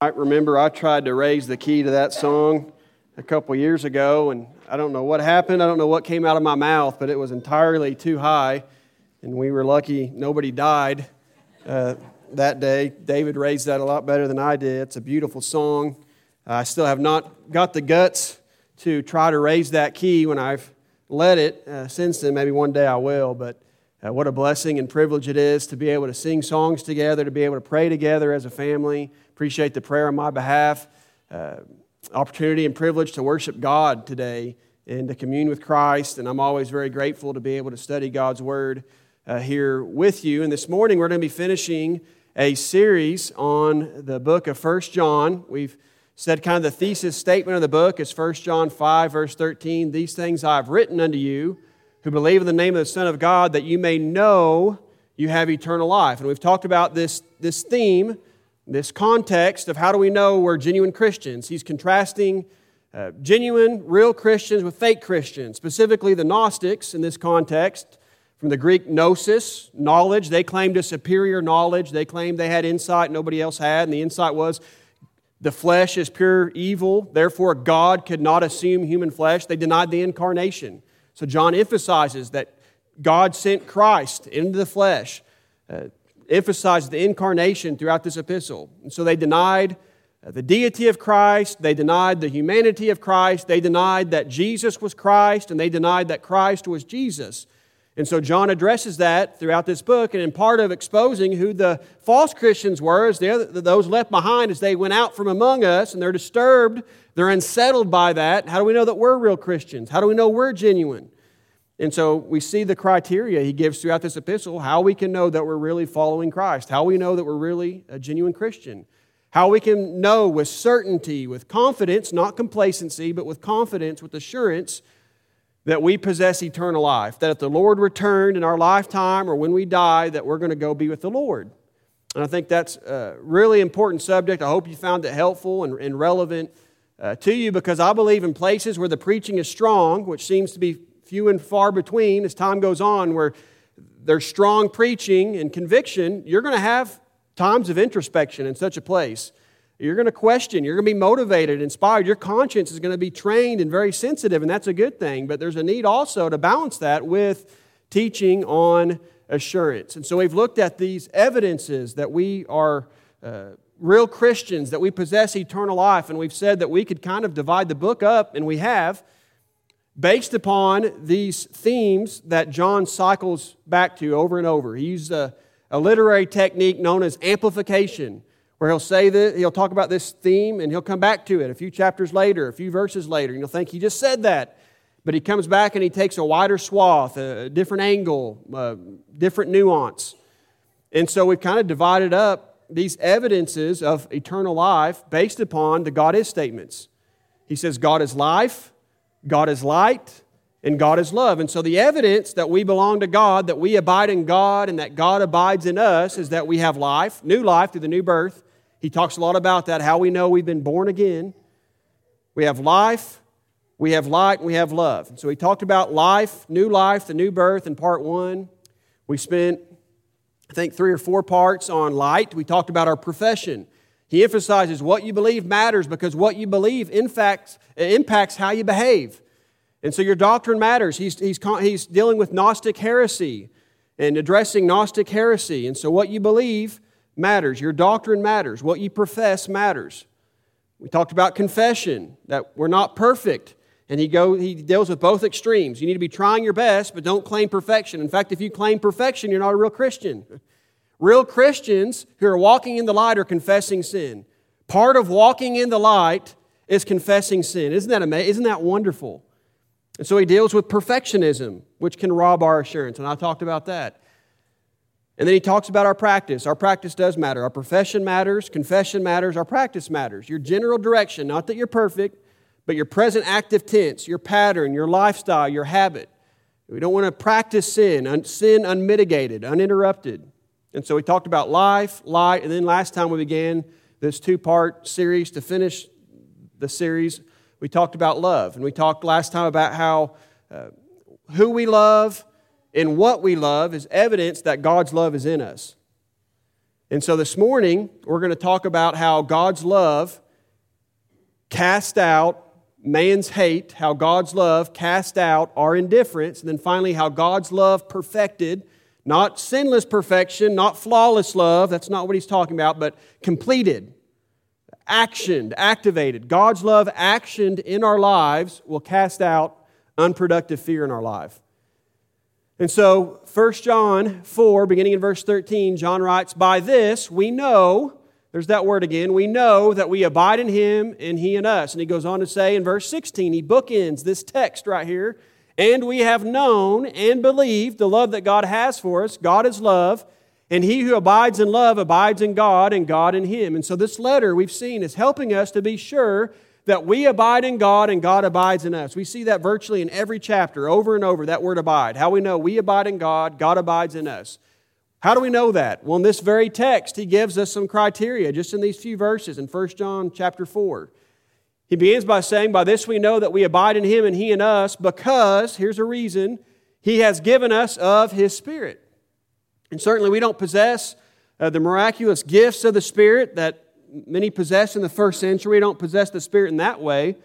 I remember I tried to raise the key to that song a couple years ago, and I don't know what happened. I don't know what came out of my mouth, but it was entirely too high, and we were lucky nobody died uh, that day. David raised that a lot better than I did. It's a beautiful song. I still have not got the guts to try to raise that key when I've led it. Uh, since then, maybe one day I will, but uh, what a blessing and privilege it is to be able to sing songs together, to be able to pray together as a family. Appreciate the prayer on my behalf. Uh, opportunity and privilege to worship God today and to commune with Christ. And I'm always very grateful to be able to study God's Word uh, here with you. And this morning we're going to be finishing a series on the book of First John. We've said kind of the thesis statement of the book is First John 5, verse 13. These things I've written unto you who believe in the name of the Son of God, that you may know you have eternal life. And we've talked about this, this theme, this context of how do we know we're genuine Christians. He's contrasting uh, genuine, real Christians with fake Christians, specifically the Gnostics in this context. From the Greek gnosis, knowledge, they claimed a superior knowledge. They claimed they had insight nobody else had, and the insight was the flesh is pure evil, therefore God could not assume human flesh. They denied the incarnation. So John emphasizes that God sent Christ into the flesh, uh, emphasizes the incarnation throughout this epistle. And so they denied uh, the deity of Christ, they denied the humanity of Christ, they denied that Jesus was Christ, and they denied that Christ was Jesus. And so John addresses that throughout this book, and in part of exposing who the false Christians were, as those left behind as they went out from among us, and they're disturbed, they're unsettled by that. How do we know that we're real Christians? How do we know we're genuine? And so we see the criteria he gives throughout this epistle, how we can know that we're really following Christ, how we know that we're really a genuine Christian, how we can know with certainty, with confidence, not complacency, but with confidence, with assurance that we possess eternal life, that if the Lord returned in our lifetime or when we die, that we're going to go be with the Lord. And I think that's a really important subject. I hope you found it helpful and, and relevant uh, to you because I believe in places where the preaching is strong, which seems to be few and far between as time goes on, where there's strong preaching and conviction, you're going to have times of introspection in such a place. You're going to question. You're going to be motivated, inspired. Your conscience is going to be trained and very sensitive, and that's a good thing. But there's a need also to balance that with teaching on assurance. And so we've looked at these evidences that we are uh, real Christians, that we possess eternal life, and we've said that we could kind of divide the book up, and we have, based upon these themes that John cycles back to over and over. He used a, a literary technique known as amplification where he'll say that he'll talk about this theme and he'll come back to it a few chapters later, a few verses later, and you'll think he just said that. But he comes back and he takes a wider swath, a different angle, a different nuance. And so we've kind of divided up these evidences of eternal life based upon the God is statements. He says, God is life, God is light, and God is love. And so the evidence that we belong to God, that we abide in God, and that God abides in us is that we have life, new life through the new birth, he talks a lot about that, how we know we've been born again. We have life, we have light, and we have love. And So he talked about life, new life, the new birth in part one. We spent, I think, three or four parts on light. We talked about our profession. He emphasizes what you believe matters because what you believe in fact, impacts how you behave. And so your doctrine matters. He's, he's, he's dealing with Gnostic heresy and addressing Gnostic heresy. And so what you believe matters. Your doctrine matters. What you profess matters. We talked about confession, that we're not perfect. And he, go, he deals with both extremes. You need to be trying your best, but don't claim perfection. In fact, if you claim perfection, you're not a real Christian. Real Christians who are walking in the light are confessing sin. Part of walking in the light is confessing sin. Isn't that amazing? Isn't that wonderful? And so he deals with perfectionism, which can rob our assurance. And I talked about that. And then he talks about our practice. Our practice does matter. Our profession matters, confession matters, our practice matters. Your general direction, not that you're perfect, but your present active tense, your pattern, your lifestyle, your habit. We don't want to practice sin, sin unmitigated, uninterrupted. And so we talked about life, light, and then last time we began this two part series to finish the series, we talked about love. And we talked last time about how uh, who we love, and what we love is evidence that God's love is in us. And so this morning, we're going to talk about how God's love cast out man's hate, how God's love cast out our indifference, and then finally, how God's love perfected, not sinless perfection, not flawless love, that's not what he's talking about, but completed, actioned, activated. God's love actioned in our lives will cast out unproductive fear in our life. And so, 1 John 4, beginning in verse 13, John writes, By this we know, there's that word again, we know that we abide in him and he in us. And he goes on to say in verse 16, he bookends this text right here, and we have known and believed the love that God has for us. God is love, and he who abides in love abides in God, and God in him. And so, this letter we've seen is helping us to be sure that we abide in God and God abides in us. We see that virtually in every chapter, over and over, that word abide. How we know we abide in God, God abides in us. How do we know that? Well, in this very text, he gives us some criteria just in these few verses in 1 John chapter 4. He begins by saying, By this we know that we abide in him and he in us, because, here's a reason, he has given us of his Spirit. And certainly we don't possess uh, the miraculous gifts of the Spirit that many possess in the first century. We don't possess the Spirit in that way.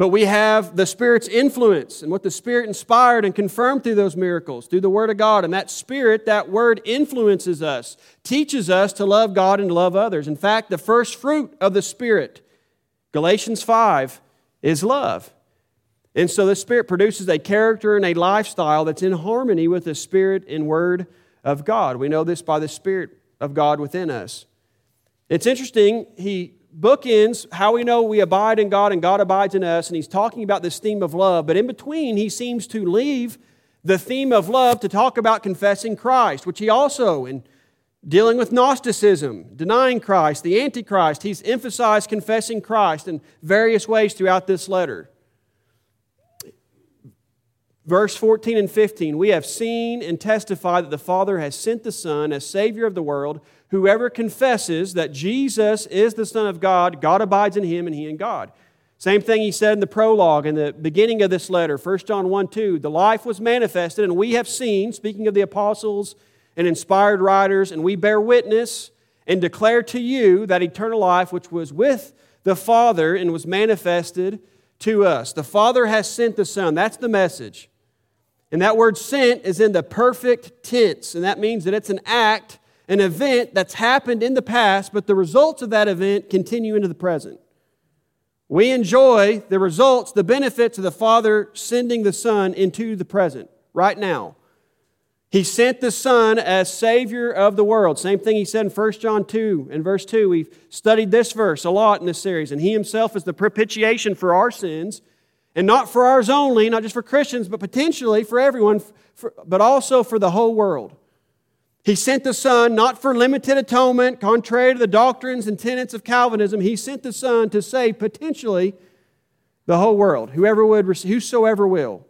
But we have the Spirit's influence and what the Spirit inspired and confirmed through those miracles, through the Word of God. And that Spirit, that Word influences us, teaches us to love God and to love others. In fact, the first fruit of the Spirit, Galatians 5, is love. And so the Spirit produces a character and a lifestyle that's in harmony with the Spirit and Word of God. We know this by the Spirit of God within us. It's interesting, he bookends how we know we abide in God and God abides in us, and he's talking about this theme of love, but in between, he seems to leave the theme of love to talk about confessing Christ, which he also, in dealing with Gnosticism, denying Christ, the Antichrist, he's emphasized confessing Christ in various ways throughout this letter. Verse 14 and 15 We have seen and testified that the Father has sent the Son as Savior of the world Whoever confesses that Jesus is the Son of God, God abides in him and he in God. Same thing he said in the prologue in the beginning of this letter, 1 John 1 2. The life was manifested, and we have seen, speaking of the apostles and inspired writers, and we bear witness and declare to you that eternal life which was with the Father and was manifested to us. The Father has sent the Son. That's the message. And that word sent is in the perfect tense, and that means that it's an act an event that's happened in the past, but the results of that event continue into the present. We enjoy the results, the benefits of the Father sending the Son into the present, right now. He sent the Son as Savior of the world. Same thing he said in 1 John 2 and verse 2. We've studied this verse a lot in this series. And He Himself is the propitiation for our sins, and not for ours only, not just for Christians, but potentially for everyone, but also for the whole world. He sent the Son not for limited atonement, contrary to the doctrines and tenets of Calvinism. He sent the Son to save potentially the whole world, whoever would, whosoever will.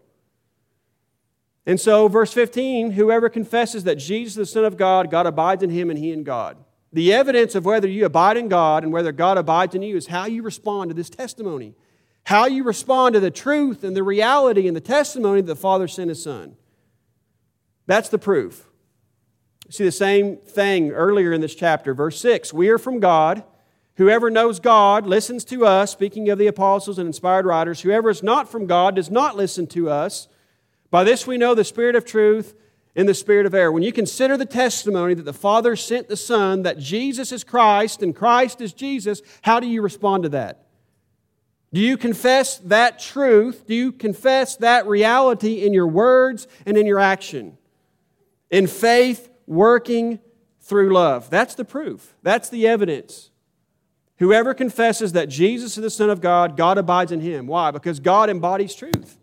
And so, verse 15 whoever confesses that Jesus the Son of God, God abides in him and he in God. The evidence of whether you abide in God and whether God abides in you is how you respond to this testimony, how you respond to the truth and the reality and the testimony that the Father sent his Son. That's the proof see the same thing earlier in this chapter, verse 6. We are from God. Whoever knows God listens to us, speaking of the apostles and inspired writers. Whoever is not from God does not listen to us. By this we know the spirit of truth and the spirit of error. When you consider the testimony that the Father sent the Son, that Jesus is Christ and Christ is Jesus, how do you respond to that? Do you confess that truth? Do you confess that reality in your words and in your action? In faith working through love. That's the proof, that's the evidence. Whoever confesses that Jesus is the Son of God, God abides in him. Why? Because God embodies truth.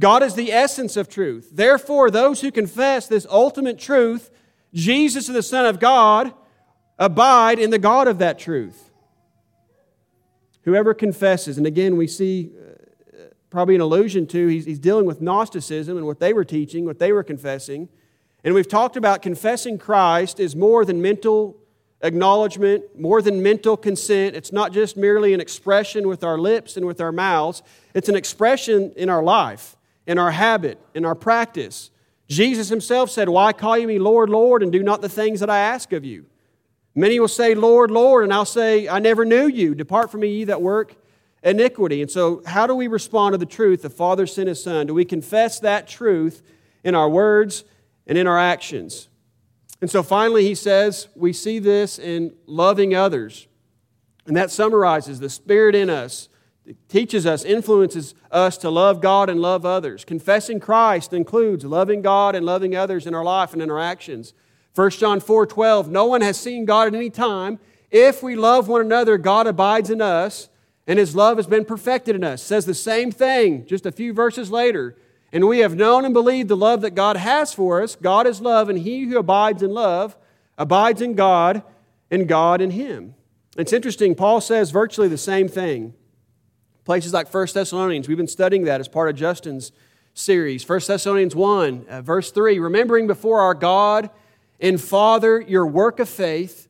God is the essence of truth. Therefore, those who confess this ultimate truth, Jesus is the Son of God, abide in the God of that truth. Whoever confesses, and again, we see uh, probably an allusion to, he's, he's dealing with Gnosticism and what they were teaching, what they were confessing. And we've talked about confessing Christ is more than mental acknowledgement, more than mental consent. It's not just merely an expression with our lips and with our mouths, it's an expression in our life, in our habit, in our practice. Jesus himself said, Why call you me Lord, Lord, and do not the things that I ask of you? Many will say, Lord, Lord, and I'll say, I never knew you. Depart from me, ye that work iniquity. And so, how do we respond to the truth? The Father sent His Son. Do we confess that truth in our words and in our actions? And so, finally, he says, we see this in loving others. And that summarizes the Spirit in us, it teaches us, influences us to love God and love others. Confessing Christ includes loving God and loving others in our life and in our actions. 1 John 4 12, no one has seen God at any time. If we love one another, God abides in us, and his love has been perfected in us. Says the same thing just a few verses later. And we have known and believed the love that God has for us. God is love, and he who abides in love abides in God, and God in him. It's interesting, Paul says virtually the same thing. Places like 1 Thessalonians, we've been studying that as part of Justin's series. 1 Thessalonians 1, uh, verse 3 Remembering before our God and Father your work of faith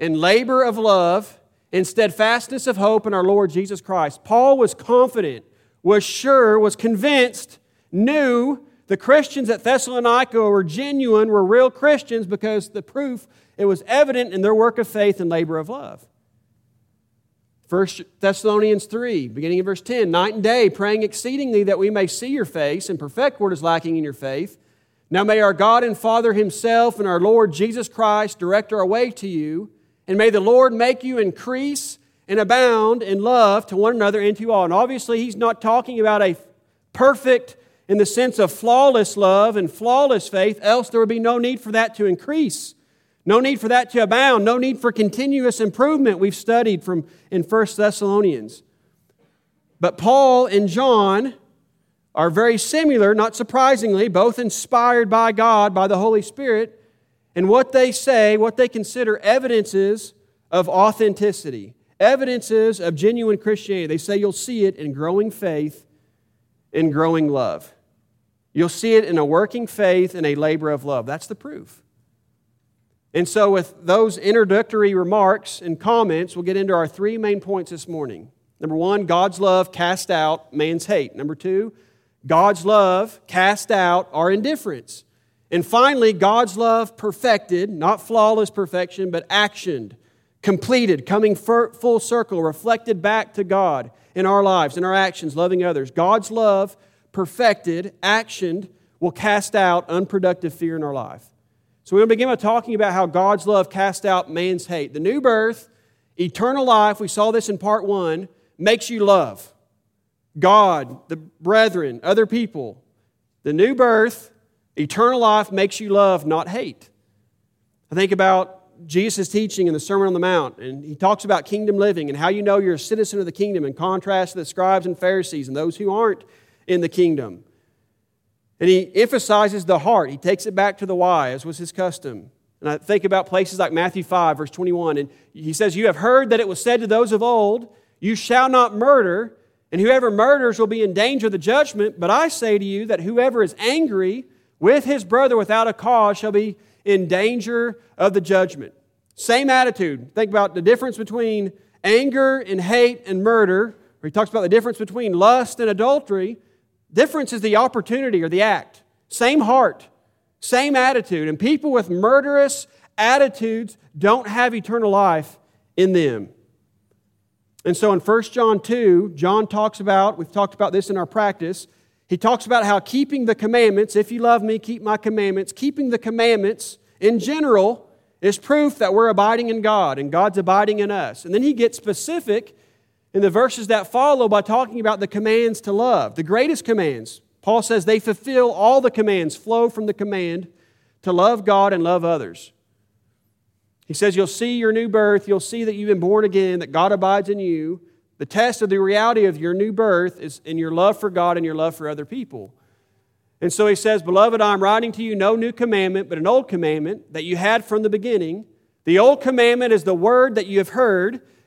and labor of love and steadfastness of hope in our Lord Jesus Christ. Paul was confident, was sure, was convinced, knew the Christians at Thessalonica were genuine, were real Christians because the proof, it was evident in their work of faith and labor of love. 1 Thessalonians 3, beginning in verse 10 Night and day, praying exceedingly that we may see your face and perfect what is lacking in your faith. Now may our God and Father Himself and our Lord Jesus Christ direct our way to you. And may the Lord make you increase and abound in love to one another and to all. And obviously, he's not talking about a perfect, in the sense of flawless love and flawless faith, else there would be no need for that to increase. No need for that to abound. No need for continuous improvement. We've studied from in 1 Thessalonians. But Paul and John are very similar, not surprisingly, both inspired by God, by the Holy Spirit, and what they say, what they consider evidences of authenticity, evidences of genuine Christianity. They say you'll see it in growing faith and growing love. You'll see it in a working faith and a labor of love. That's the proof. And so, with those introductory remarks and comments, we'll get into our three main points this morning. Number one, God's love cast out man's hate. Number two, God's love cast out our indifference. And finally, God's love perfected, not flawless perfection, but actioned, completed, coming full circle, reflected back to God in our lives, in our actions, loving others. God's love perfected, actioned, will cast out unproductive fear in our life. So we're going to begin by talking about how God's love cast out man's hate. The new birth, eternal life, we saw this in part one, makes you love God, the brethren, other people. The new birth, Eternal life makes you love, not hate. I think about Jesus' teaching in the Sermon on the Mount, and he talks about kingdom living and how you know you're a citizen of the kingdom in contrast to the scribes and Pharisees and those who aren't in the kingdom. And he emphasizes the heart. He takes it back to the why, as was his custom. And I think about places like Matthew 5, verse 21, and he says, You have heard that it was said to those of old, You shall not murder, and whoever murders will be in danger of the judgment. But I say to you that whoever is angry with his brother without a cause shall be in danger of the judgment. Same attitude. Think about the difference between anger and hate and murder, where he talks about the difference between lust and adultery. Difference is the opportunity or the act. Same heart, same attitude. And people with murderous attitudes don't have eternal life in them. And so in 1 John 2, John talks about, we've talked about this in our practice, he talks about how keeping the commandments, if you love me, keep my commandments, keeping the commandments in general is proof that we're abiding in God and God's abiding in us. And then he gets specific in the verses that follow by talking about the commands to love, the greatest commands. Paul says they fulfill all the commands, flow from the command to love God and love others. He says, You'll see your new birth, you'll see that you've been born again, that God abides in you, the test of the reality of your new birth is in your love for God and your love for other people. And so he says, Beloved, I'm writing to you no new commandment, but an old commandment that you had from the beginning. The old commandment is the word that you have heard.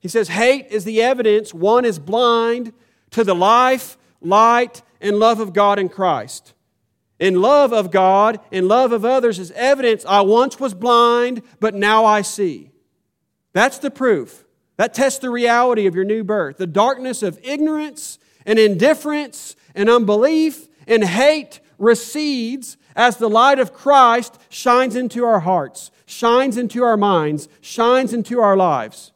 He says, Hate is the evidence one is blind to the life, light, and love of God in Christ. In love of God, in love of others, is evidence I once was blind, but now I see. That's the proof. That tests the reality of your new birth. The darkness of ignorance and indifference and unbelief and hate recedes as the light of Christ shines into our hearts, shines into our minds, shines into our lives,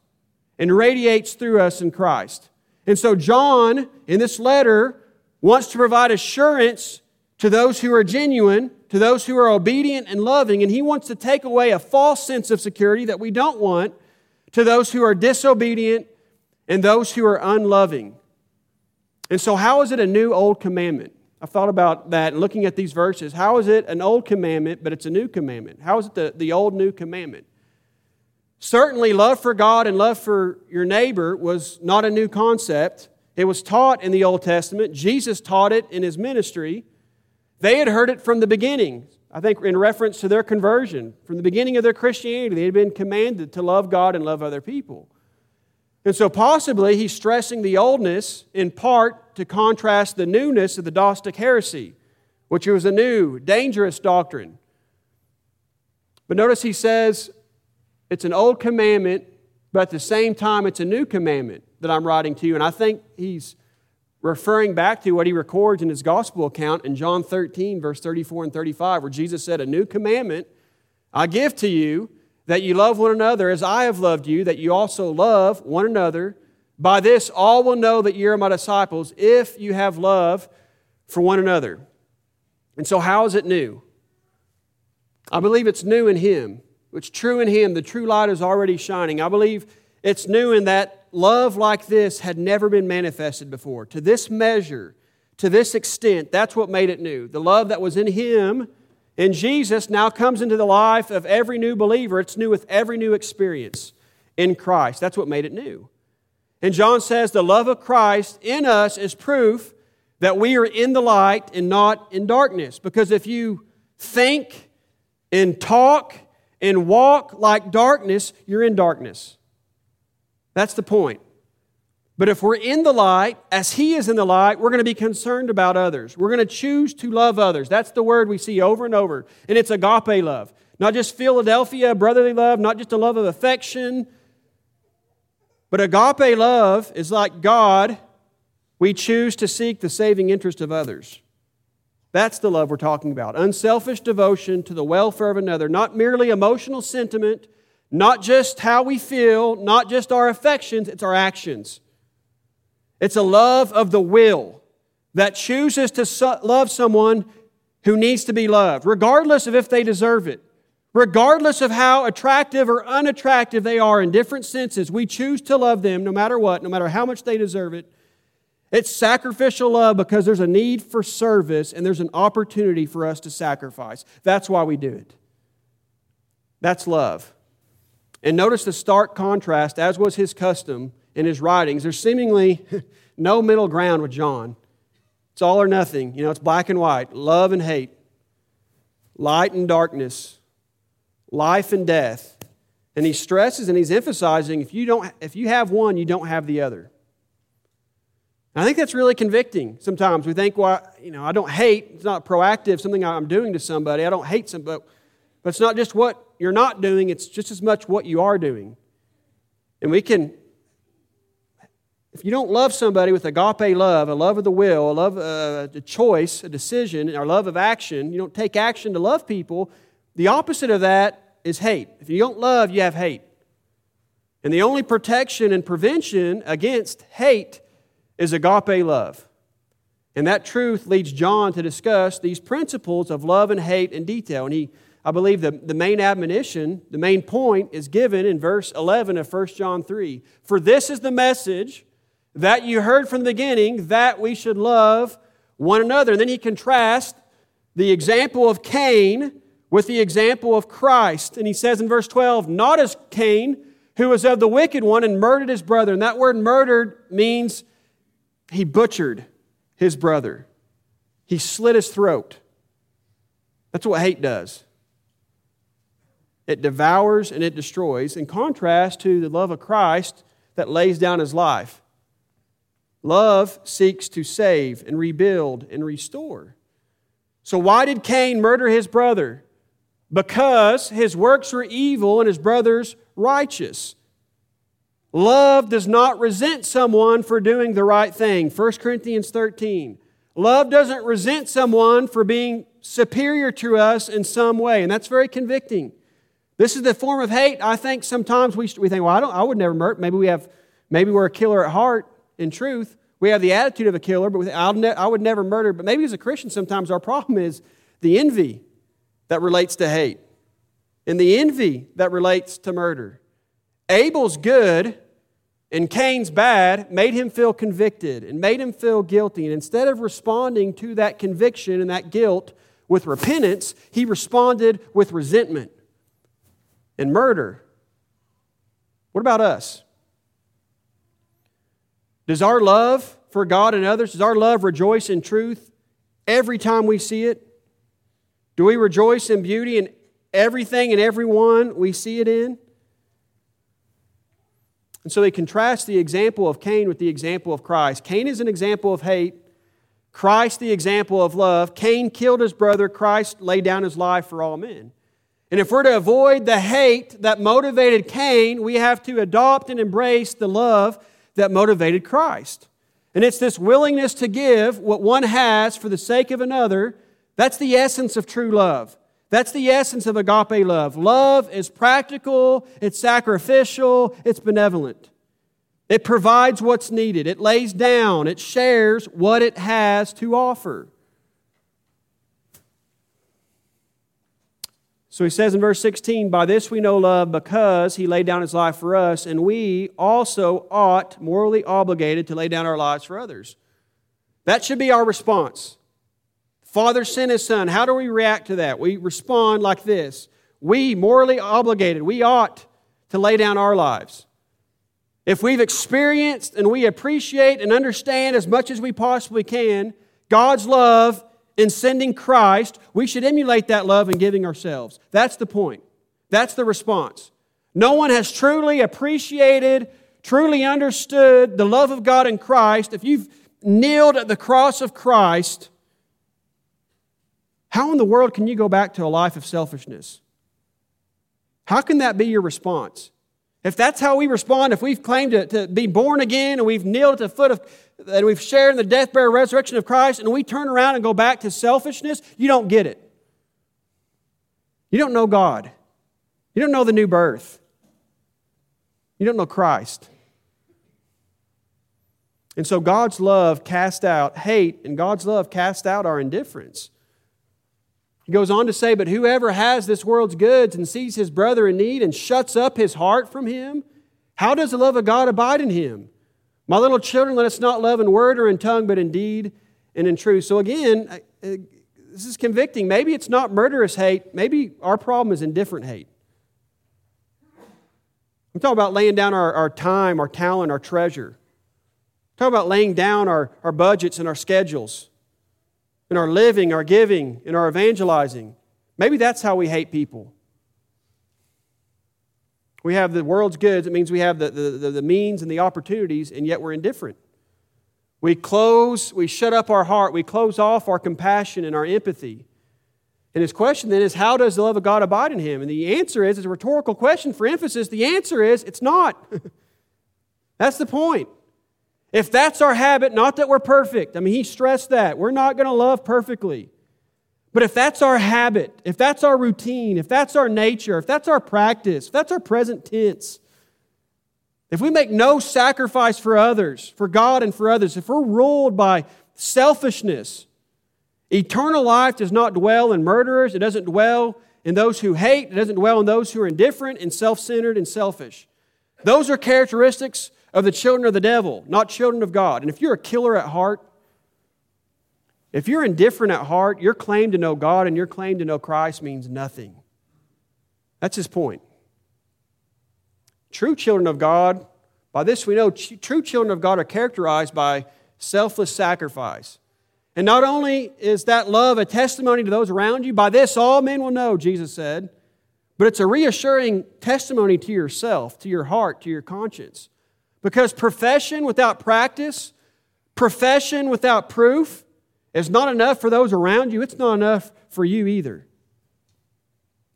and radiates through us in Christ. And so, John, in this letter, wants to provide assurance to those who are genuine, to those who are obedient and loving, and he wants to take away a false sense of security that we don't want to those who are disobedient and those who are unloving. And so, how is it a new old commandment? I've thought about that looking at these verses. How is it an old commandment, but it's a new commandment? How is it the, the old new commandment? Certainly, love for God and love for your neighbor was not a new concept. It was taught in the Old Testament. Jesus taught it in his ministry. They had heard it from the beginning. I think in reference to their conversion. From the beginning of their Christianity, they had been commanded to love God and love other people. And so, possibly, he's stressing the oldness in part to contrast the newness of the Gnostic heresy, which was a new, dangerous doctrine. But notice he says it's an old commandment, but at the same time, it's a new commandment that I'm writing to you. And I think he's referring back to what he records in his gospel account in John 13, verse 34 and 35, where Jesus said, A new commandment I give to you that you love one another as I have loved you, that you also love one another. By this, all will know that you are my disciples if you have love for one another. And so, how is it new? I believe it's new in Him. It's true in Him. The true light is already shining. I believe it's new in that love like this had never been manifested before. To this measure, to this extent, that's what made it new. The love that was in Him in Jesus now comes into the life of every new believer. It's new with every new experience in Christ. That's what made it new. And John says the love of Christ in us is proof that we are in the light and not in darkness. Because if you think and talk and walk like darkness, you're in darkness. That's the point. But if we're in the light, as He is in the light, we're going to be concerned about others. We're going to choose to love others. That's the word we see over and over. And it's agape love. Not just Philadelphia, brotherly love, not just a love of affection. But agape love is like God, we choose to seek the saving interest of others. That's the love we're talking about. Unselfish devotion to the welfare of another, not merely emotional sentiment, not just how we feel, not just our affections, it's our actions. It's a love of the will that chooses to love someone who needs to be loved, regardless of if they deserve it, regardless of how attractive or unattractive they are in different senses. We choose to love them no matter what, no matter how much they deserve it. It's sacrificial love because there's a need for service and there's an opportunity for us to sacrifice. That's why we do it. That's love. And notice the stark contrast, as was his custom in his writings. There's seemingly no middle ground with John. It's all or nothing. You know, it's black and white, love and hate, light and darkness, life and death. And he stresses and he's emphasizing if you, don't, if you have one, you don't have the other. And I think that's really convicting sometimes. We think, well, you know, I don't hate. It's not proactive, something I'm doing to somebody. I don't hate somebody. But, it's not just what you're not doing, it's just as much what you are doing. And we can if you don't love somebody with agape love, a love of the will, a love, uh, a choice, a decision, or love of action, you don't take action to love people, the opposite of that is hate. If you don't love, you have hate. And the only protection and prevention against hate is agape love. And that truth leads John to discuss these principles of love and hate in detail. And he, I believe the, the main admonition, the main point is given in verse 11 of 1 John 3. For this is the message that you heard from the beginning that we should love one another. And then he contrasts the example of Cain with the example of Christ. And he says in verse 12, Not as Cain, who was of the wicked one and murdered his brother. And that word murdered means he butchered his brother, he slit his throat. That's what hate does. It devours and it destroys, in contrast to the love of Christ that lays down his life. Love seeks to save and rebuild and restore. So, why did Cain murder his brother? Because his works were evil and his brother's righteous. Love does not resent someone for doing the right thing. 1 Corinthians 13. Love doesn't resent someone for being superior to us in some way, and that's very convicting. This is the form of hate. I think sometimes we, we think, well, I, don't, I would never murder. Maybe we have, maybe we're a killer at heart. In truth, we have the attitude of a killer, but I'll ne- I would never murder. But maybe as a Christian, sometimes our problem is the envy that relates to hate, and the envy that relates to murder. Abel's good and Cain's bad made him feel convicted and made him feel guilty. And instead of responding to that conviction and that guilt with repentance, he responded with resentment and murder. What about us? Does our love for God and others, does our love rejoice in truth every time we see it? Do we rejoice in beauty in everything and everyone we see it in? And so they contrast the example of Cain with the example of Christ. Cain is an example of hate, Christ the example of love. Cain killed his brother, Christ laid down his life for all men. And if we're to avoid the hate that motivated Cain, we have to adopt and embrace the love that motivated Christ. And it's this willingness to give what one has for the sake of another. That's the essence of true love. That's the essence of agape love. Love is practical, it's sacrificial, it's benevolent. It provides what's needed, it lays down, it shares what it has to offer. So he says in verse 16, By this we know love because he laid down his life for us, and we also ought, morally obligated, to lay down our lives for others. That should be our response. Father sent his son. How do we react to that? We respond like this We, morally obligated, we ought to lay down our lives. If we've experienced and we appreciate and understand as much as we possibly can God's love in sending Christ, we should emulate that love in giving ourselves. That's the point. That's the response. No one has truly appreciated, truly understood the love of God in Christ. If you've kneeled at the cross of Christ, how in the world can you go back to a life of selfishness? How can that be your response? If that's how we respond, if we've claimed to, to be born again and we've kneeled at the foot of, and we've shared in the death, burial, resurrection of Christ, and we turn around and go back to selfishness, you don't get it. You don't know God. You don't know the new birth. You don't know Christ. And so God's love cast out hate, and God's love cast out our indifference. He goes on to say, But whoever has this world's goods and sees his brother in need and shuts up his heart from him, how does the love of God abide in him? My little children, let us not love in word or in tongue, but in deed and in truth. So again, uh, this is convicting. Maybe it's not murderous hate. Maybe our problem is indifferent hate. I'm talking about laying down our, our time, our talent, our treasure. I'm talking about laying down our, our budgets and our schedules in our living, our giving, in our evangelizing. Maybe that's how we hate people. We have the world's goods, it means we have the, the, the, means and the opportunities, and yet we're indifferent. We close, we shut up our heart, we close off our compassion and our empathy. And his question then is, how does the love of God abide in him? And the answer is, it's a rhetorical question for emphasis. The answer is, it's not. That's the point. If that's our habit, not that we're perfect, I mean, he stressed that. We're not going to love perfectly. But if that's our habit, if that's our routine, if that's our nature, if that's our practice, if that's our present tense, if we make no sacrifice for others, for God and for others, if we're ruled by selfishness, eternal life does not dwell in murderers, it doesn't dwell in those who hate, it doesn't dwell in those who are indifferent and self centered and selfish. Those are characteristics of the children of the devil, not children of God. And if you're a killer at heart, if you're indifferent at heart, your claim to know God and your claim to know Christ means nothing. That's his point. True children of God, by this we know true children of God are characterized by selfless sacrifice. And not only is that love a testimony to those around you, by this all men will know, Jesus said, but it's a reassuring testimony to yourself, to your heart, to your conscience. Because profession without practice, profession without proof, is not enough for those around you. It's not enough for you either.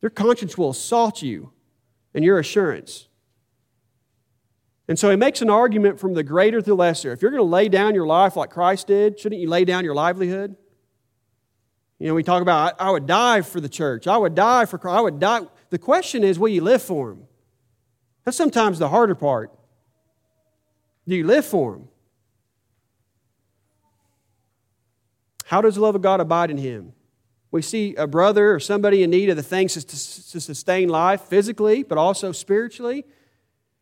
Your conscience will assault you and your assurance. And so he makes an argument from the greater to the lesser. If you're going to lay down your life like Christ did, shouldn't you lay down your livelihood? You know, we talk about, I, would die for the church. I would die for Christ. I would die. The question is, will you live for him? That's sometimes the harder part. Do you live for him? How does the love of God abide in him? We see a brother or somebody in need of the things to sustain life physically, but also spiritually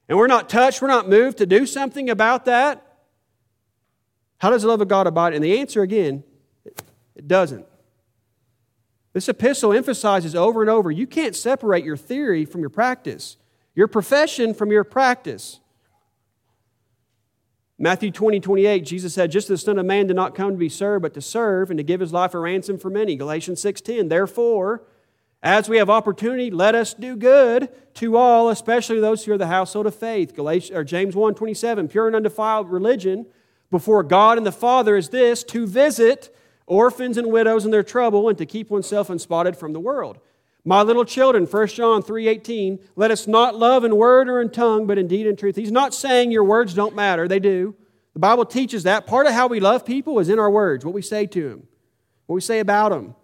and we're not touched, we're not moved to do something about that, how does the love of God abide? And the answer again, it doesn't. This epistle emphasizes over and over you can't separate your theory from your practice, your profession from your practice. Matthew 20, 28, Jesus said, Just as the Son of Man did not come to be served, but to serve and to give his life a ransom for many. Galatians 6, 10. Therefore, as we have opportunity, let us do good to all, especially those who are the household of faith. Galatians, or James 1 27, pure and undefiled religion before God and the Father is this to visit orphans and widows in their trouble and to keep oneself unspotted from the world. My little children, 1 John 3:18, let us not love in word or in tongue, but in deed and truth. He's not saying your words don't matter, they do. The Bible teaches that part of how we love people is in our words, what we say to them, what we say about them.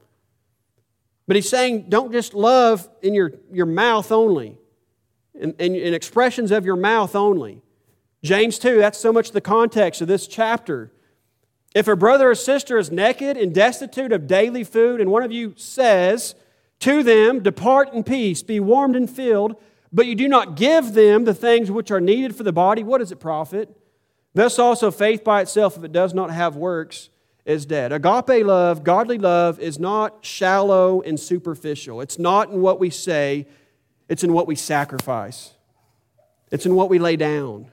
But he's saying don't just love in your, your mouth only, in, in, in expressions of your mouth only. James 2, that's so much the context of this chapter. If a brother or sister is naked and destitute of daily food, and one of you says to them, Depart in peace, be warmed and filled, but you do not give them the things which are needed for the body, what does it profit? Thus also faith by itself, if it does not have works, is dead. Agape love, godly love, is not shallow and superficial. It's not in what we say, it's in what we sacrifice, it's in what we lay down.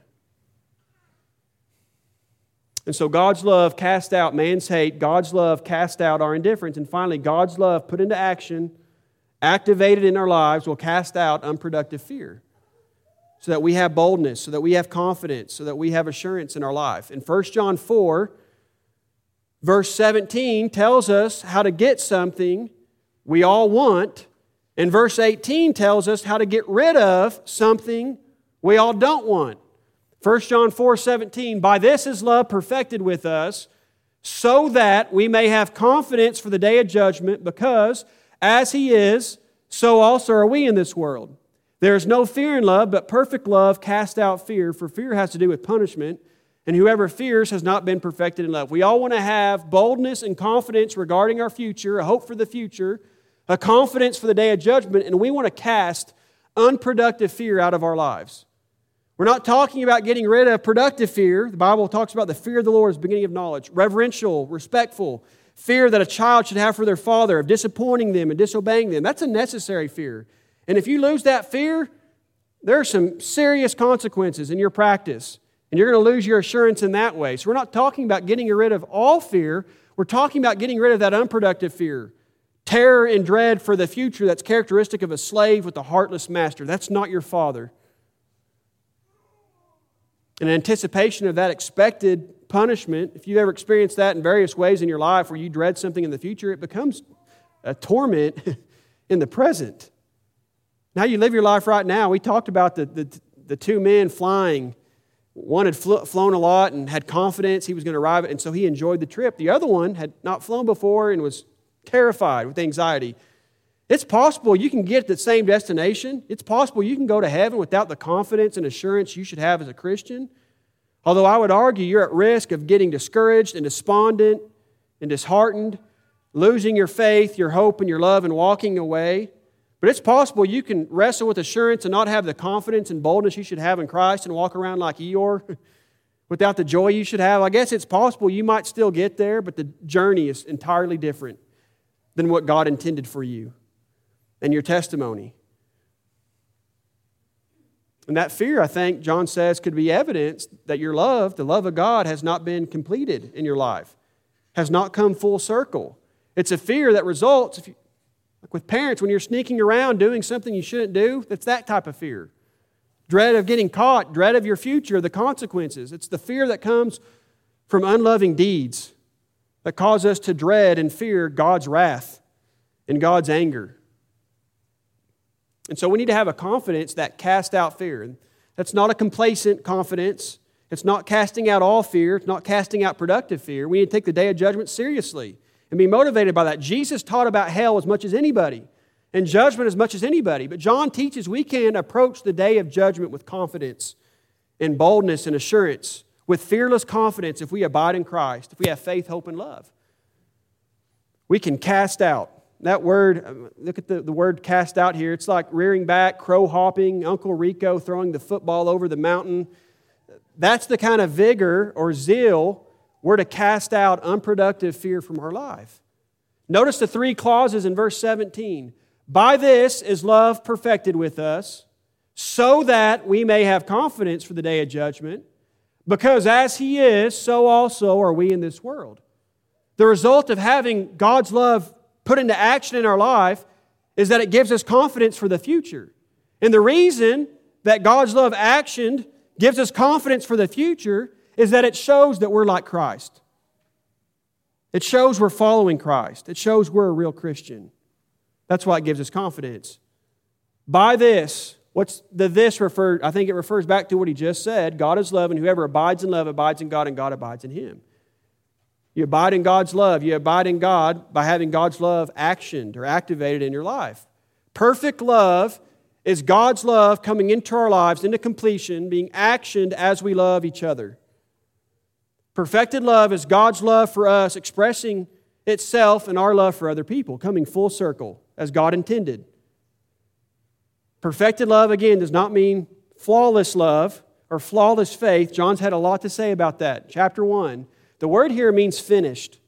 And so God's love cast out man's hate, God's love cast out our indifference, and finally, God's love put into action, activated in our lives, will cast out unproductive fear. So that we have boldness, so that we have confidence, so that we have assurance in our life. In 1 John 4, Verse 17 tells us how to get something we all want, and verse 18 tells us how to get rid of something we all don't want. 1 John 4 17, by this is love perfected with us, so that we may have confidence for the day of judgment, because as He is, so also are we in this world. There is no fear in love, but perfect love casts out fear, for fear has to do with punishment and whoever fears has not been perfected in love. We all want to have boldness and confidence regarding our future, a hope for the future, a confidence for the day of judgment, and we want to cast unproductive fear out of our lives. We're not talking about getting rid of productive fear. The Bible talks about the fear of the Lord as beginning of knowledge, reverential, respectful, fear that a child should have for their father, of disappointing them and disobeying them. That's a necessary fear. And if you lose that fear, there are some serious consequences in your practice. And you're going to lose your assurance in that way. So we're not talking about getting rid of all fear. We're talking about getting rid of that unproductive fear. Terror and dread for the future that's characteristic of a slave with a heartless master. That's not your father. In anticipation of that expected punishment, if you've ever experienced that in various ways in your life where you dread something in the future, it becomes a torment in the present. Now you live your life right now. We talked about the, the, the two men flying one had fl- flown a lot and had confidence he was going to arrive, and so he enjoyed the trip. The other one had not flown before and was terrified with anxiety. It's possible you can get to the same destination. It's possible you can go to heaven without the confidence and assurance you should have as a Christian. Although I would argue you're at risk of getting discouraged and despondent and disheartened, losing your faith, your hope, and your love, and walking away. But it's possible you can wrestle with assurance and not have the confidence and boldness you should have in Christ and walk around like Eeyore without the joy you should have. I guess it's possible you might still get there, but the journey is entirely different than what God intended for you and your testimony. And that fear, I think, John says, could be evidence that your love, the love of God, has not been completed in your life, has not come full circle. It's a fear that results, you, like with parents, when you're sneaking around doing something you shouldn't do, that's that type of fear. dread of getting caught, dread of your future, the consequences. It's the fear that comes from unloving deeds that cause us to dread and fear God's wrath and God's anger. And so we need to have a confidence that casts out fear. That's not a complacent confidence. It's not casting out all fear. It's not casting out productive fear. We need to take the day of judgment seriously and be motivated by that. Jesus taught about hell as much as anybody and judgment as much as anybody. But John teaches we can approach the day of judgment with confidence and boldness and assurance, with fearless confidence if we abide in Christ, if we have faith, hope, and love. We can cast out. That word, uh, look at the, the word cast out here. It's like rearing back, crow hopping, Uncle Rico throwing the football over the mountain. That's the kind of vigor or zeal we're to cast out unproductive fear from our life. Notice the three clauses in verse 17 by this is love perfected with us, so that we may have confidence for the day of judgment, because as He is, so also are we in this world. The result of having God's love put into action in our life is that it gives us confidence for the future. And the reason that God's love actioned gives us confidence for the future is that it shows that we're like Christ. It shows we're following Christ. It shows we're a real Christian. That's why it gives us confidence. By this, what's the this referred? I think it refers back to what he just said. God is love, and whoever abides in love abides in God, and God abides in him. You abide in God's love. You abide in God by having God's love actioned or activated in your life. Perfect love is God's love coming into our lives, into completion, being actioned as we love each other. Perfected love is God's love for us expressing itself in our love for other people, coming full circle as God intended. Perfected love, again, does not mean flawless love or flawless faith. John's had a lot to say about that. Chapter 1. The word here means finished,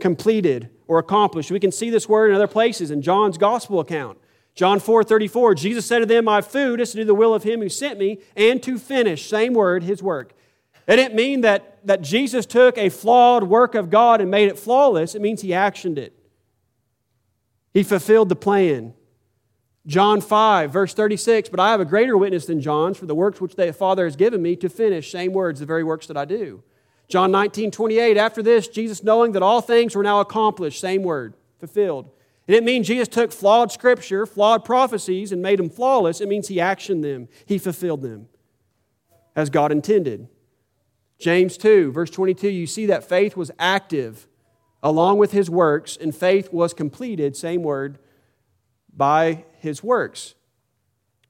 completed, or accomplished. We can see this word in other places in John's gospel account. John 4 34, Jesus said to them, My food is to do the will of him who sent me and to finish, same word, his work. It didn't mean that, that Jesus took a flawed work of God and made it flawless. It means he actioned it. He fulfilled the plan. John 5, verse 36, but I have a greater witness than John's for the works which the Father has given me to finish, same words, the very works that I do. John 19, 28, after this, Jesus knowing that all things were now accomplished, same word, fulfilled. It didn't mean Jesus took flawed scripture, flawed prophecies, and made them flawless. It means he actioned them, he fulfilled them as God intended. James 2, verse 22, you see that faith was active along with his works, and faith was completed, same word, by his works.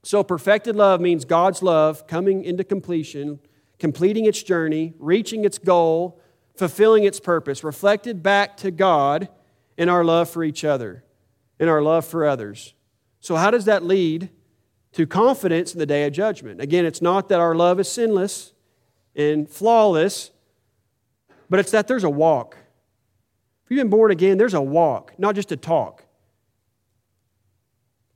So, perfected love means God's love coming into completion, completing its journey, reaching its goal, fulfilling its purpose, reflected back to God in our love for each other, in our love for others. So, how does that lead to confidence in the day of judgment? Again, it's not that our love is sinless and flawless, but it's that there's a walk If you've been born again, there's a walk, not just a talk.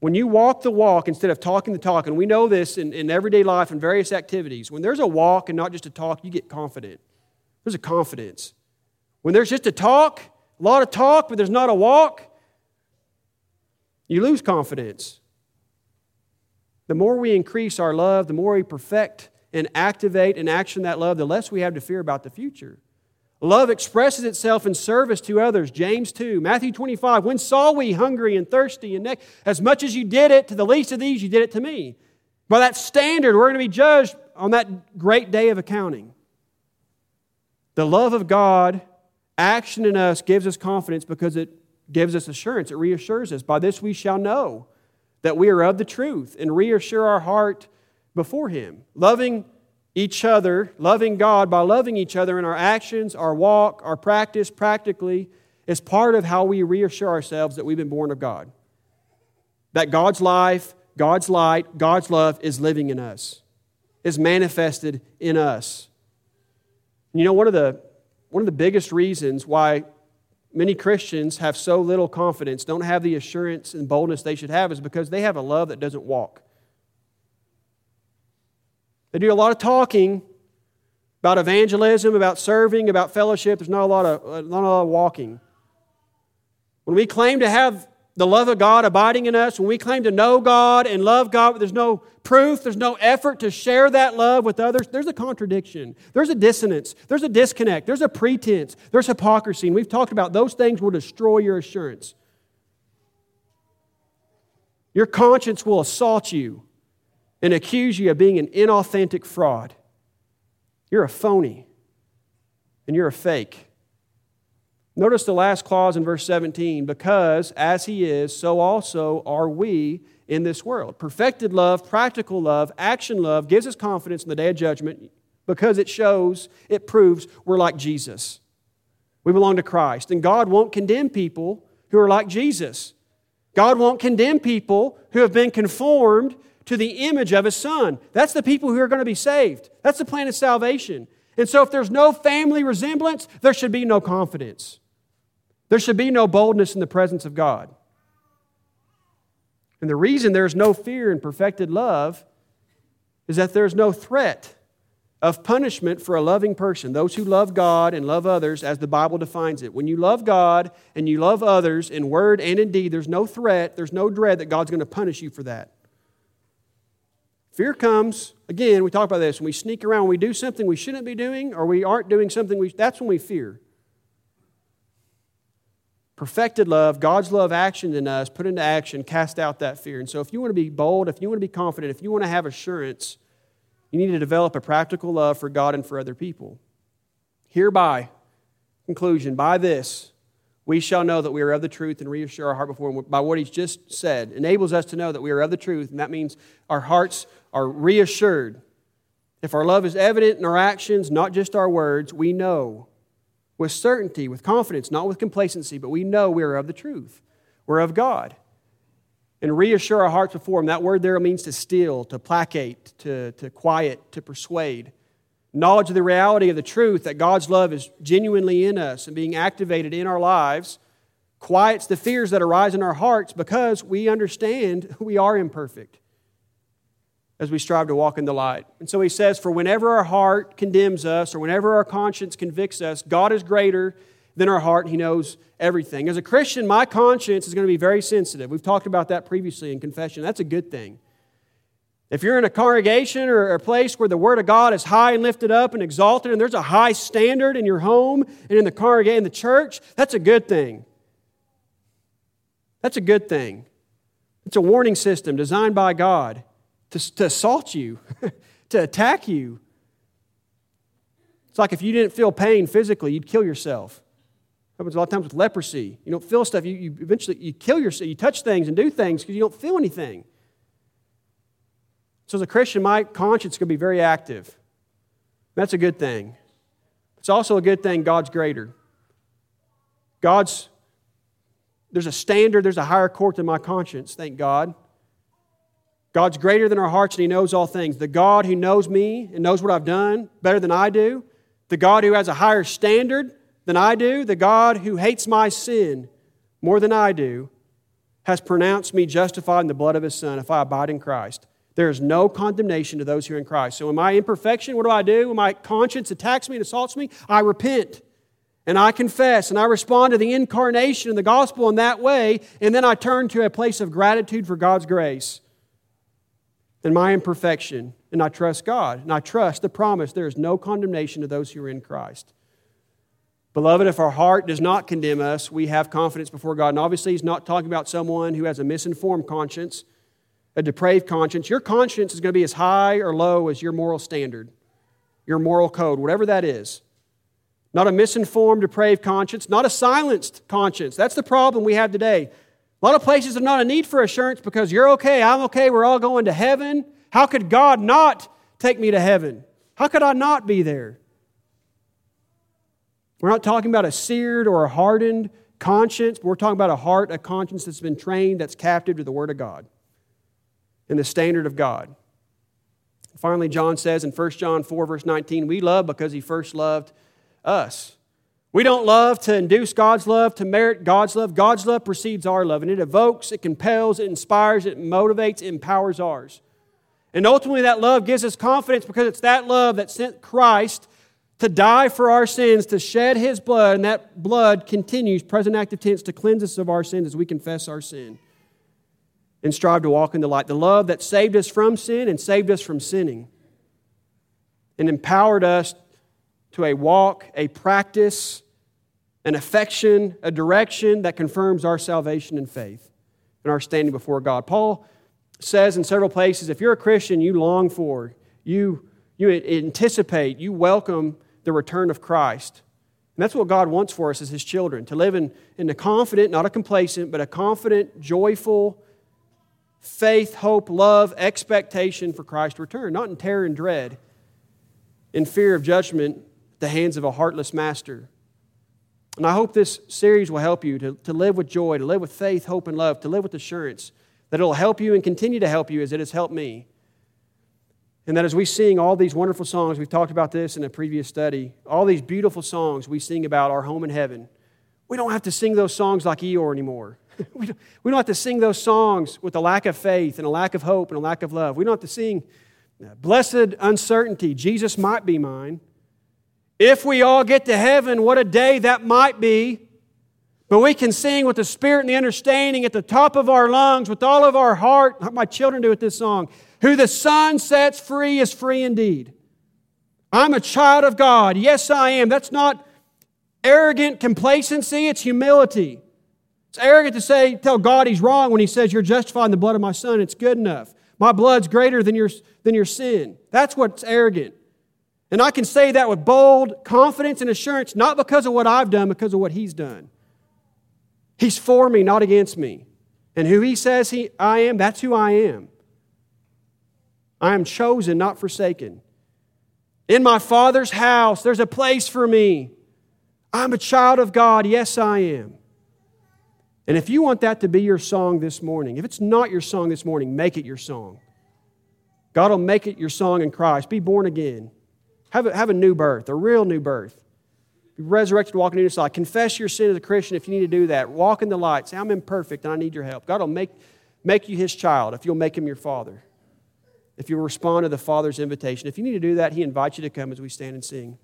When you walk the walk instead of talking the talk, and we know this in, in everyday life and various activities, when there's a walk and not just a talk, you get confident. There's a confidence. When there's just a talk, a lot of talk, but there's not a walk, you lose confidence. The more we increase our love, the more we perfect and activate and action that love, the less we have to fear about the future. Love expresses itself in service to others. James 2, Matthew 25. When saw we hungry and thirsty and naked? As much as you did it to the least of these, you did it to me. By that standard, we're going to be judged on that great day of accounting. The love of God, action in us, gives us confidence because it gives us assurance. It reassures us. By this we shall know that we are of the truth and reassure our heart before Him. Loving each other, loving God by loving each other in our actions, our walk, our practice, practically, is part of how we reassure ourselves that we've been born of God. That God's life, God's light, God's love is living in us, is manifested in us. You know, one of the, one of the biggest reasons why many Christians have so little confidence, don't have the assurance and boldness they should have, is because they have a love that doesn't walk. They do a lot of talking about evangelism, about serving, about fellowship. There's not a lot of, not a lot of walking. When we claim to have the love of God abiding in us, when we claim to know God and love God, but there's no proof, there's no effort to share that love with others, there's a contradiction. There's a dissonance. There's a disconnect. There's a pretense. There's hypocrisy. And we've talked about those things will destroy your assurance. Your conscience will assault you and accuse you of being an inauthentic fraud. You're a phony and you're a fake. Notice the last clause in verse 17 because as he is, so also are we in this world. Perfected love, practical love, action love gives us confidence in the day of judgment because it shows, it proves we're like Jesus. We belong to Christ. And God won't condemn people who are like Jesus. God won't condemn people who have been conformed to the image of His Son. That's the people who are going to be saved. That's the plan of salvation. And so, if there's no family resemblance, there should be no confidence. There should be no boldness in the presence of God. And the reason there's no fear in perfected love is that there's no threat of punishment for a loving person, those who love God and love others as the Bible defines it. When you love God and you love others in word and in deed, there's no threat, there's no dread that God's going to punish you for that. Fear comes, again, we talk about this, when we sneak around, when we do something we shouldn't be doing, or we aren't doing something we, that's when we fear perfected love, God's love actioned in us, put into action, cast out that fear. And so, if you want to be bold, if you want to be confident, if you want to have assurance, you need to develop a practical love for God and for other people. Hereby, conclusion, by this, we shall know that we are of the truth and reassure our heart before Him by what He's just said. Enables us to know that we are of the truth, and that means our hearts are reassured. If our love is evident in our actions, not just our words, we know with certainty, with confidence, not with complacency, but we know we are of the truth. We're of God. And reassure our hearts before Him. That word there means to still, to placate, to, to quiet, to persuade. Knowledge of the reality of the truth that God's love is genuinely in us and being activated in our lives quiets the fears that arise in our hearts because we understand we are imperfect as we strive to walk in the light. And so he says, For whenever our heart condemns us or whenever our conscience convicts us, God is greater than our heart. He knows everything. As a Christian, my conscience is going to be very sensitive. We've talked about that previously in confession. That's a good thing. If you're in a congregation or a place where the Word of God is high and lifted up and exalted, and there's a high standard in your home and in the congregation, in the church, that's a good thing. That's a good thing. It's a warning system designed by God to, to assault you, to attack you. It's like if you didn't feel pain physically, you'd kill yourself. Happens a lot of times with leprosy. You don't feel stuff, you, you eventually you kill yourself. You touch things and do things because you don't feel anything. So as a Christian, my conscience can be very active. That's a good thing. It's also a good thing God's greater. God's there's a standard, there's a higher court than my conscience, thank God. God's greater than our hearts and He knows all things. The God who knows me and knows what I've done better than I do, the God who has a higher standard than I do, the God who hates my sin more than I do, has pronounced me justified in the blood of His Son if I abide in Christ. There is no condemnation to those who are in Christ. So, in my imperfection, what do I do? When my conscience attacks me and assaults me, I repent and I confess and I respond to the incarnation and the gospel in that way, and then I turn to a place of gratitude for God's grace and my imperfection, and I trust God, and I trust the promise there is no condemnation to those who are in Christ. Beloved, if our heart does not condemn us, we have confidence before God. And obviously, he's not talking about someone who has a misinformed conscience, a depraved conscience. Your conscience is going to be as high or low as your moral standard, your moral code, whatever that is. Not a misinformed, depraved conscience, not a silenced conscience. That's the problem we have today. A lot of places have not a need for assurance because you're okay, I'm okay, we're all going to heaven. How could God not take me to heaven? How could I not be there? We're not talking about a seared or a hardened conscience, we're talking about a heart, a conscience that's been trained, that's captive to the Word of God and the standard of God. Finally, John says in 1 John 4, verse 19, we love because he first loved us. We don't love to induce God's love, to merit God's love. God's love precedes our love, and it evokes, it compels, it inspires, it motivates, it empowers ours. And ultimately, that love gives us confidence because it's that love that sent Christ to die for our sins, to shed his blood, and that blood continues, present active tense, to cleanse us of our sins as we confess our sin and strive to walk in the light. The love that saved us from sin and saved us from sinning and empowered us to a walk, a practice, an affection, a direction that confirms our salvation and faith and our standing before God. Paul says in several places if you're a Christian, you long for, you, you anticipate, you welcome the return of Christ. And that's what God wants for us as His children to live in, in a confident, not a complacent, but a confident, joyful faith, hope, love, expectation for Christ's return, not in terror and dread, in fear of judgment at the hands of a heartless master. And I hope this series will help you to, to live with joy, to live with faith, hope, and love, to live with assurance, that it'll help you and continue to help you as it has helped me. And that as we sing all these wonderful songs, we've talked about this in a previous study, all these beautiful songs we sing about our home in heaven, we don't have to sing those songs like Eeyore anymore. we, don't, we don't have to sing those songs with a lack of faith and a lack of hope and a lack of love. We don't have to sing uh, blessed uncertainty, Jesus might be mine. If we all get to heaven, what a day that might be. But we can sing with the spirit and the understanding at the top of our lungs, with all of our heart, like my children do with this song. Who the Son sets free is free indeed. I'm a child of God. Yes, I am. That's not arrogant complacency, it's humility. It's arrogant to say, tell God he's wrong when he says you're justified in the blood of my son. It's good enough. My blood's greater than your, than your sin. That's what's arrogant. And I can say that with bold confidence and assurance, not because of what I've done, because of what he's done. He's for me, not against me. And who he says he, I am, that's who I am. I am chosen, not forsaken. In my Father's house, there's a place for me. I'm a child of God. Yes, I am. And if you want that to be your song this morning, if it's not your song this morning, make it your song. God will make it your song in Christ. Be born again. Have a, have a new birth, a real new birth. Be resurrected, walking in your light. Confess your sin as a Christian if you need to do that. Walk in the light. Say, I'm imperfect and I need your help. God will make, make you his child if you'll make him your father if you respond to the Father's invitation. If you need to do that, He invites you to come as we stand and sing.